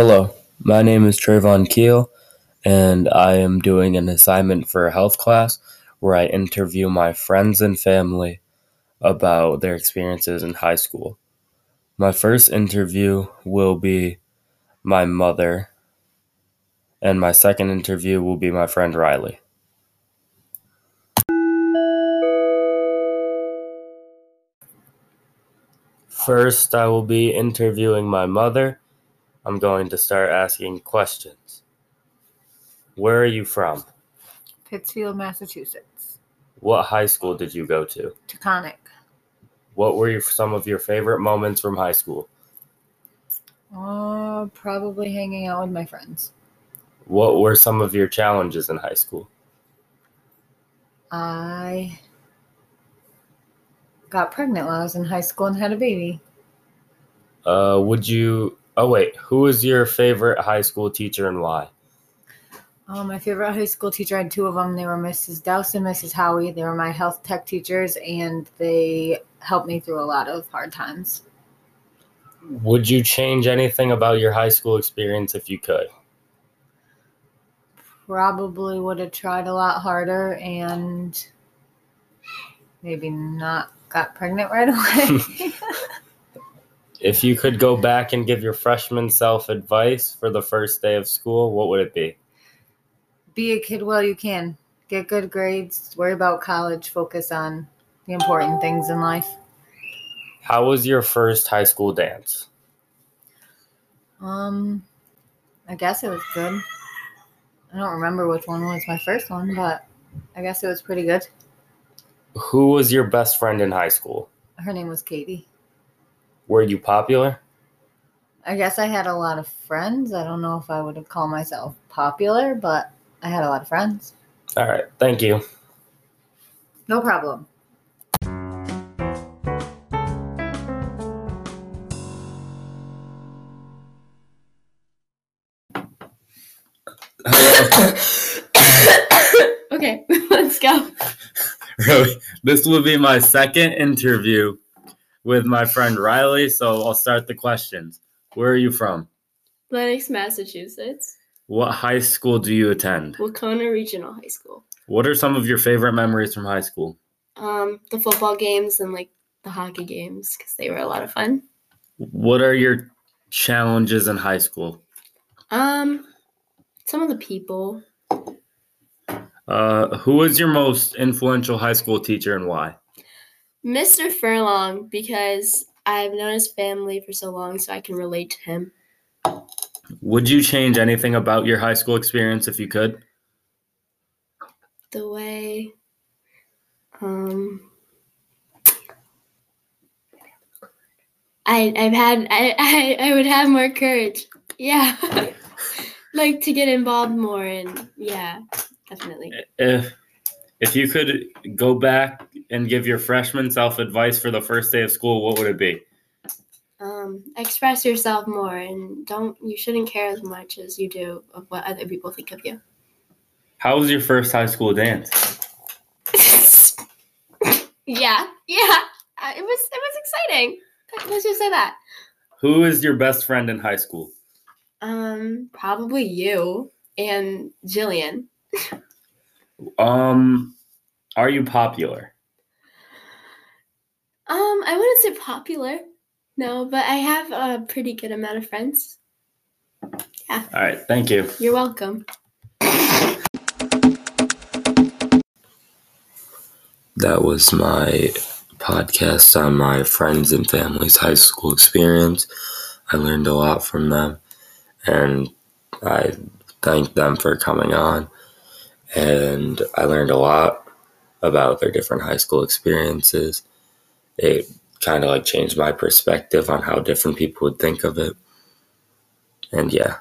Hello, my name is Treyvon Keele, and I am doing an assignment for a health class where I interview my friends and family about their experiences in high school. My first interview will be my mother, and my second interview will be my friend Riley. First, I will be interviewing my mother. I'm going to start asking questions. Where are you from? Pittsfield, Massachusetts. What high school did you go to? Taconic. What were your, some of your favorite moments from high school? Uh, probably hanging out with my friends. What were some of your challenges in high school? I got pregnant while I was in high school and had a baby. Uh, would you? Oh wait, who was your favorite high school teacher and why? Uh, my favorite high school teacher I had two of them. They were Mrs. Dowson, Mrs. Howie. They were my health tech teachers, and they helped me through a lot of hard times. Would you change anything about your high school experience if you could? Probably would have tried a lot harder and maybe not got pregnant right away. If you could go back and give your freshman self advice for the first day of school, what would it be? Be a kid while you can. Get good grades. Worry about college. Focus on the important things in life. How was your first high school dance? Um, I guess it was good. I don't remember which one was my first one, but I guess it was pretty good. Who was your best friend in high school? Her name was Katie. Were you popular? I guess I had a lot of friends. I don't know if I would have called myself popular, but I had a lot of friends. All right, thank you. No problem. okay, let's go. Really, this will be my second interview with my friend Riley, so I'll start the questions. Where are you from? Lenox, Massachusetts. What high school do you attend? Wahconah Regional High School. What are some of your favorite memories from high school? Um, the football games and like the hockey games because they were a lot of fun. What are your challenges in high school? Um, some of the people. Uh, who was your most influential high school teacher and why? Mr. Furlong because I've known his family for so long, so I can relate to him. Would you change anything about your high school experience if you could? The way, um, I I've had I I, I would have more courage. Yeah, like to get involved more and yeah, definitely. If if you could go back and give your freshman self advice for the first day of school, what would it be? Um, express yourself more and don't you shouldn't care as much as you do of what other people think of you. How was your first high school dance? yeah, yeah, it was it was exciting. Let's just say that. Who is your best friend in high school? Um, probably you and Jillian. Um, are you popular? Um, I wouldn't say popular, no, but I have a pretty good amount of friends. Yeah. All right, thank you. You're welcome. That was my podcast on my friends and family's high school experience. I learned a lot from them, and I thank them for coming on. And I learned a lot about their different high school experiences. It kind of like changed my perspective on how different people would think of it. And yeah,